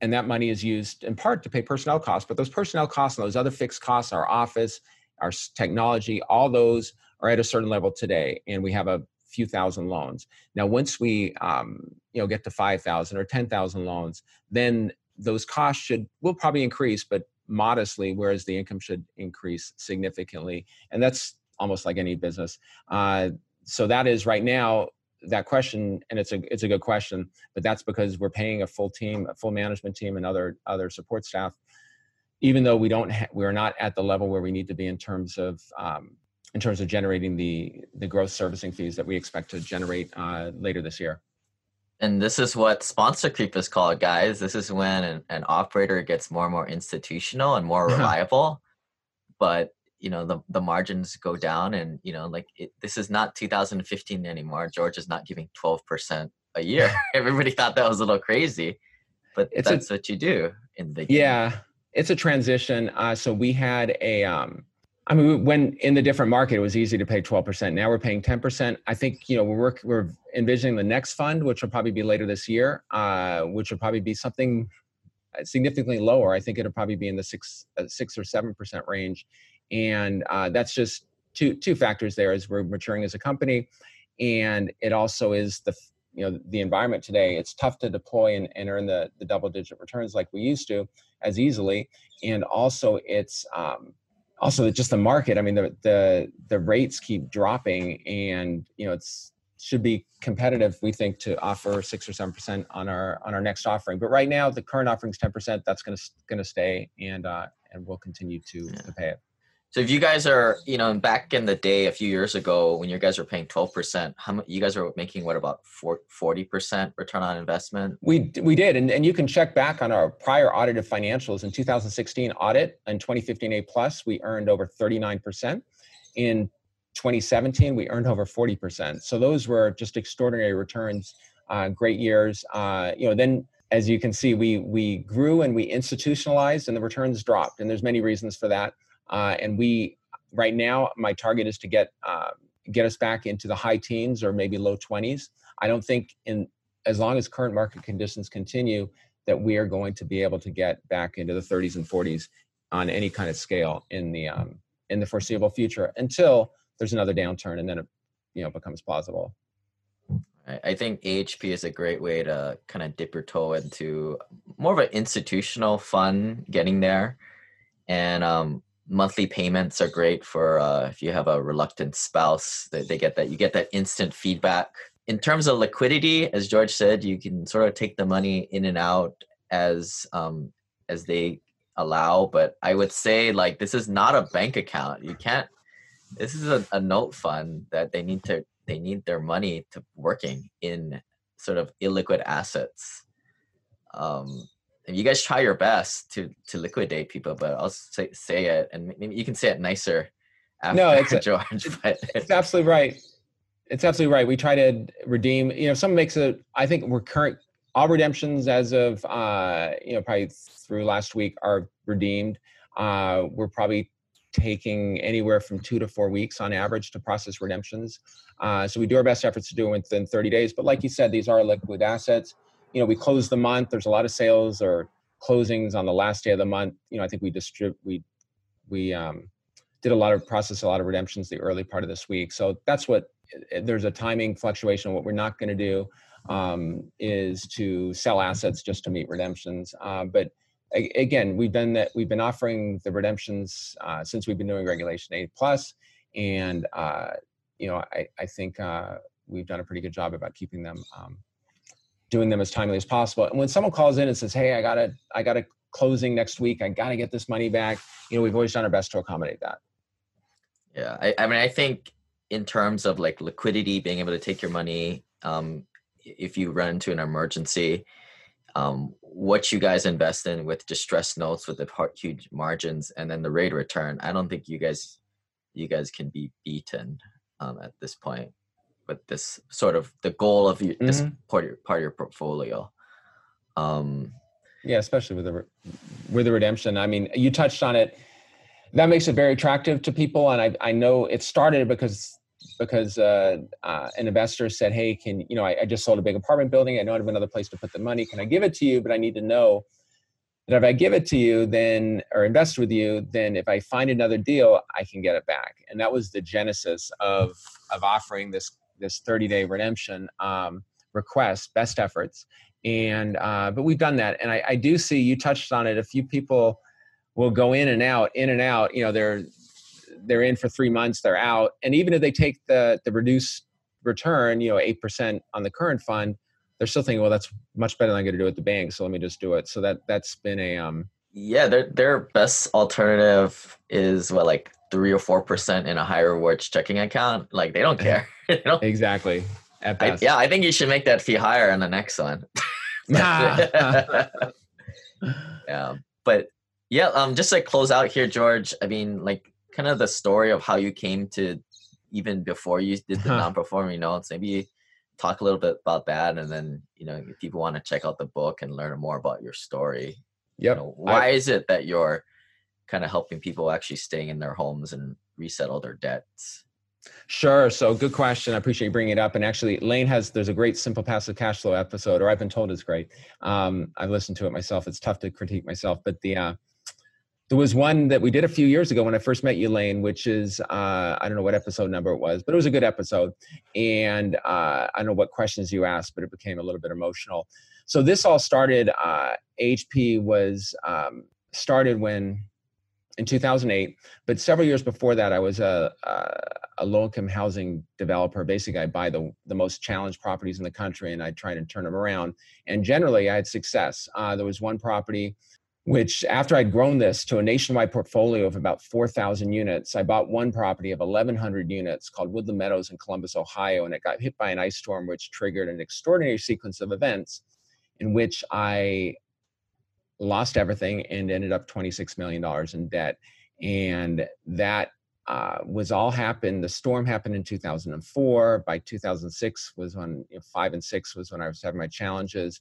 and that money is used in part to pay personnel costs but those personnel costs and those other fixed costs our office our technology all those are at a certain level today and we have a few thousand loans. Now, once we um, you know get to five thousand or ten thousand loans, then those costs should will probably increase, but modestly, whereas the income should increase significantly. And that's almost like any business. Uh, so that is right now that question, and it's a it's a good question, but that's because we're paying a full team, a full management team, and other other support staff. Even though we don't, ha- we're not at the level where we need to be in terms of um, in terms of generating the the gross servicing fees that we expect to generate uh, later this year. And this is what sponsor creep is called, guys. This is when an, an operator gets more and more institutional and more *laughs* reliable, but you know the the margins go down, and you know like it, this is not 2015 anymore. George is not giving 12 percent a year. *laughs* *laughs* Everybody thought that was a little crazy, but it's that's a, what you do in the yeah. It's a transition. Uh, so we had a um, I mean, when in the different market, it was easy to pay 12%. Now we're paying 10%. I think, you know, we're we're envisioning the next fund, which will probably be later this year, uh, which will probably be something uh, significantly lower. I think it'll probably be in the six, uh, six or 7% range. And uh, that's just two, two factors there as we're maturing as a company. And it also is the, you know, the environment today. It's tough to deploy and, and earn the, the double digit returns like we used to as easily. And also it's, um, also just the market i mean the the the rates keep dropping and you know it's should be competitive. We think to offer six or seven percent on our on our next offering. But right now, the current offering is ten percent. That's going to going to stay, and uh, and we'll continue to, Yeah. to pay it. So if you guys are, you know, back in the day, a few years ago, when you guys were paying twelve percent, how much you guys are making? What about forty percent return on investment? We we did, and, and you can check back on our prior audited financials. In 2016 audit and 2015 A plus, we earned over 39 percent. In 2017, we earned over 40 percent. So those were just extraordinary returns. Uh, great years. Uh, you know, then as you can see, we we grew and we institutionalized, and the returns dropped. And there's many reasons for that. Uh, and we right now, my target is to get uh, get us back into the high teens or maybe low 20s. I don't think in as long as current market conditions continue that we are going to be able to get back into the 30s and 40s on any kind of scale in the um, in the foreseeable future until there's another downturn and then it you know becomes plausible. I think AHP is a great way to kind of dip your toe into more of an institutional fund getting there, and um, monthly payments are great for uh, if you have a reluctant spouse. They, they get that you get that instant feedback. In terms of liquidity, as George said, you can sort of take the money in and out as um, as they allow. But I would say like this is not a bank account. You can't. This is a, a note fund that they need to they need their money to working in sort of illiquid assets. Um, you guys try your best to to liquidate people, but I'll say say it, and maybe you can say it nicer after No, *laughs* it's a- George. But It's absolutely right. It's absolutely right. We try to redeem. You know, someone makes a. I think we're current. All redemptions as of uh, you know probably through last week are redeemed. Uh, we're probably taking anywhere from two to four weeks on average to process redemptions. Uh, so we do our best efforts to do it within 30 days. But like you said, these are liquid assets. You know, we close the month. There's a lot of sales or closings on the last day of the month. You know, I think we distribute we we um, did a lot of process a lot of redemptions the early part of this week. So that's what eh, there's a timing fluctuation. What we're not going to do um, is to sell assets just to meet redemptions. Uh, but again, we've done that. We've been offering the redemptions uh, since we've been doing Regulation A plus, and uh, you know I, I think uh, we've done a pretty good job about keeping them, um, doing them as timely as possible. And when someone calls in and says, "Hey, I got a I got a closing next week. I got to get this money back," you know, we've always done our best to accommodate that. yeah, I, I mean, I think in terms of like liquidity, being able to take your money, um, if you run into an emergency, um, what you guys invest in with distressed notes with the huge margins, and then the rate return, I don't think you guys, you guys can be beaten um, at this point with this sort of the goal of your, this Mhm. part of your, part of your portfolio. Um, Yeah, especially with the with the redemption. I mean, you touched on it. That makes it very attractive to people, and I I know it started because because uh, uh, an investor said, "Hey, can you know I, I just sold a big apartment building. I don't have another place to put the money. Can I give it to you? But I need to know that if I give it to you, then or invest with you, then if I find another deal, I can get it back." And that was the genesis of of offering this this 30 day redemption um, request, best efforts. And uh, but we've done that. And I, I do see you touched on it a few people will go in and out in and out you know they're they're in for three months they're out. And even if they take the the reduced return you know 8% on the current fund they're still thinking well that's much better than i'm going to do at the bank so let me just do it. So that that's been a um yeah, their their best alternative is what like three or four percent in a high rewards checking account. Like they don't care. *laughs* you know? exactly at I, best yeah, I think you should make that fee higher on the next one. *laughs* *laughs* yeah, but yeah, um, just to close out here, George. I mean, like, kind of the story of how you came to even before you did the Huh. non-performing notes. Maybe talk a little bit about that, and then you know, if people want to check out the book and learn more about your story, you yep know, I- why is it that you're kind of helping people actually staying in their homes and resettle their debts? Sure. So good question. I appreciate you bringing it up. And actually, Lane has there's a great simple passive cash flow episode, or I've been told it's great. Um, I've listened to it myself. It's tough to critique myself, but the uh, there was one that we did a few years ago when I first met you, Lane, which is uh, I don't know what episode number it was, but it was a good episode. And uh, I don't know what questions you asked, but it became a little bit emotional. So this all started. Uh, AHP was um, started when in 2008. But several years before that, I was a, a, a low income housing developer. Basically, I buy the, the most challenged properties in the country and I try to turn them around. And generally, I had success. Uh, there was one property which after I'd grown this to a nationwide portfolio of about 4,000 units, I bought one property of 1,100 units called Woodland Meadows in Columbus, Ohio, and it got hit by an ice storm, which triggered an extraordinary sequence of events in which I lost everything and ended up $26 million in debt. And that uh, was all happened. The storm happened in 2004. By 2006 was when you know, five and six was when I was having my challenges.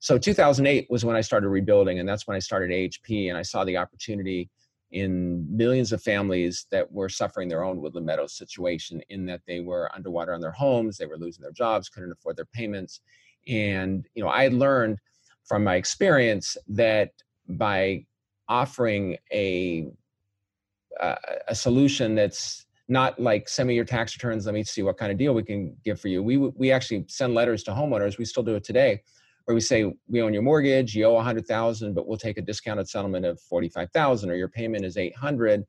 So 2008 was when I started rebuilding, and that's when I started AHP, and I saw the opportunity in millions of families that were suffering their own Woodland Meadows situation in that they were underwater on their homes, they were losing their jobs, couldn't afford their payments. And you know, I learned from my experience that by offering a uh, a solution that's not like send me your tax returns let me see what kind of deal we can give for you we we actually send letters to homeowners we still do it today where we say we own your mortgage, you owe a 100,000, but we'll take a discounted settlement of 45,000 or your payment is 800,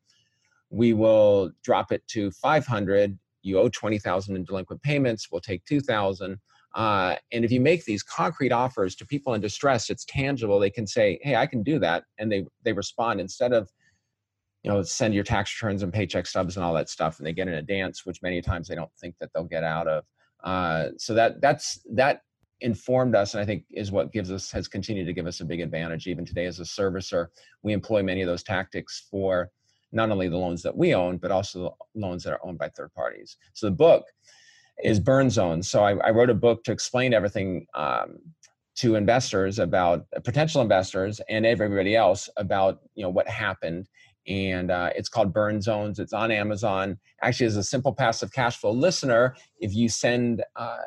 we will drop it to 500, you owe 20,000 in delinquent payments, we'll take 2,000. Uh, and if you make these concrete offers to people in distress, it's tangible. They can say, "Hey, I can do that," and they they respond instead of, you know, send your tax returns and paycheck stubs and all that stuff, and they get in a dance, which many times they don't think that they'll get out of. Uh, so that that's that informed us and i think is what gives us has continued to give us a big advantage even today as a servicer we employ many of those tactics for not only the loans that we own but also the loans that are owned by third parties so the book is burn zones so i, I wrote a book to explain everything um, to investors about uh, potential investors and everybody else about you know what happened and uh, it's called burn zones it's on amazon actually as a simple passive cash flow listener if you send uh,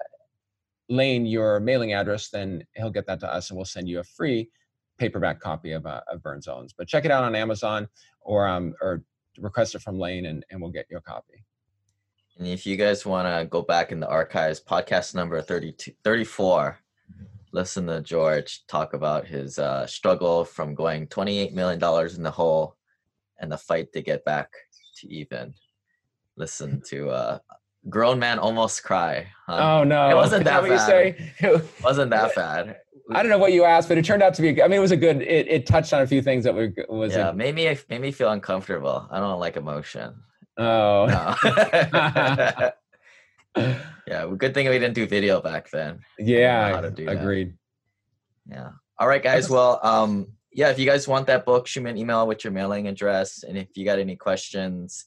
Lane your mailing address, then he'll get that to us and we'll send you a free paperback copy of, uh, of Burn Zones. But check it out on Amazon or, um, or request it from Lane and, and we'll get you a copy. And if you guys want to go back in the archives, podcast number 32, 34, listen to George talk about his uh, struggle from going $28 million in the hole and the fight to get back to even. Listen *laughs* to uh, grown man almost cry. Oh no, it wasn't that, that bad. It wasn't that bad. I don't know what you asked, but it turned out to be. I mean, it was a good. It, it touched on a few things that were was. Yeah, a, made me made me feel uncomfortable. I don't like emotion. Oh. No. *laughs* *laughs* yeah, good thing we didn't do video back then. Yeah, agreed. That. Yeah. All right, guys. Well, um, yeah, if you guys want that book, shoot me an email with your mailing address, and if you got any questions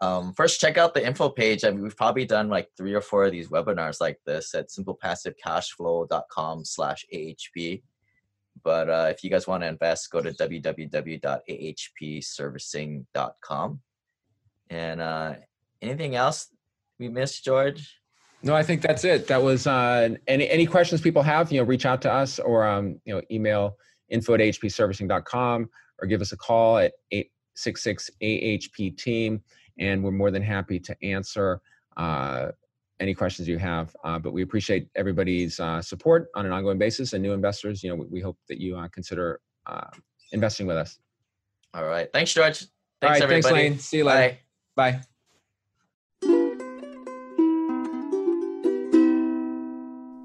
um, first, check out the info page. I mean, we've probably done like three or four of these webinars like this at simplepassivecashflow.com slash AHP. But uh, if you guys want to invest, go to www.ahpservicing.com. And uh, anything else we missed, George? No, I think that's it. That was uh, any any questions people have, you know, reach out to us or um, you know, email info at ahpservicing.com or give us a call at 866 AHP team and we're more than happy to answer uh, any questions you have. Uh, but we appreciate everybody's uh, support on an ongoing basis, and new investors. You know, we, we hope that you uh, consider uh, investing with us. All right, thanks, George. Thanks, All right, everybody. thanks, Lane. See you later. Bye. Bye.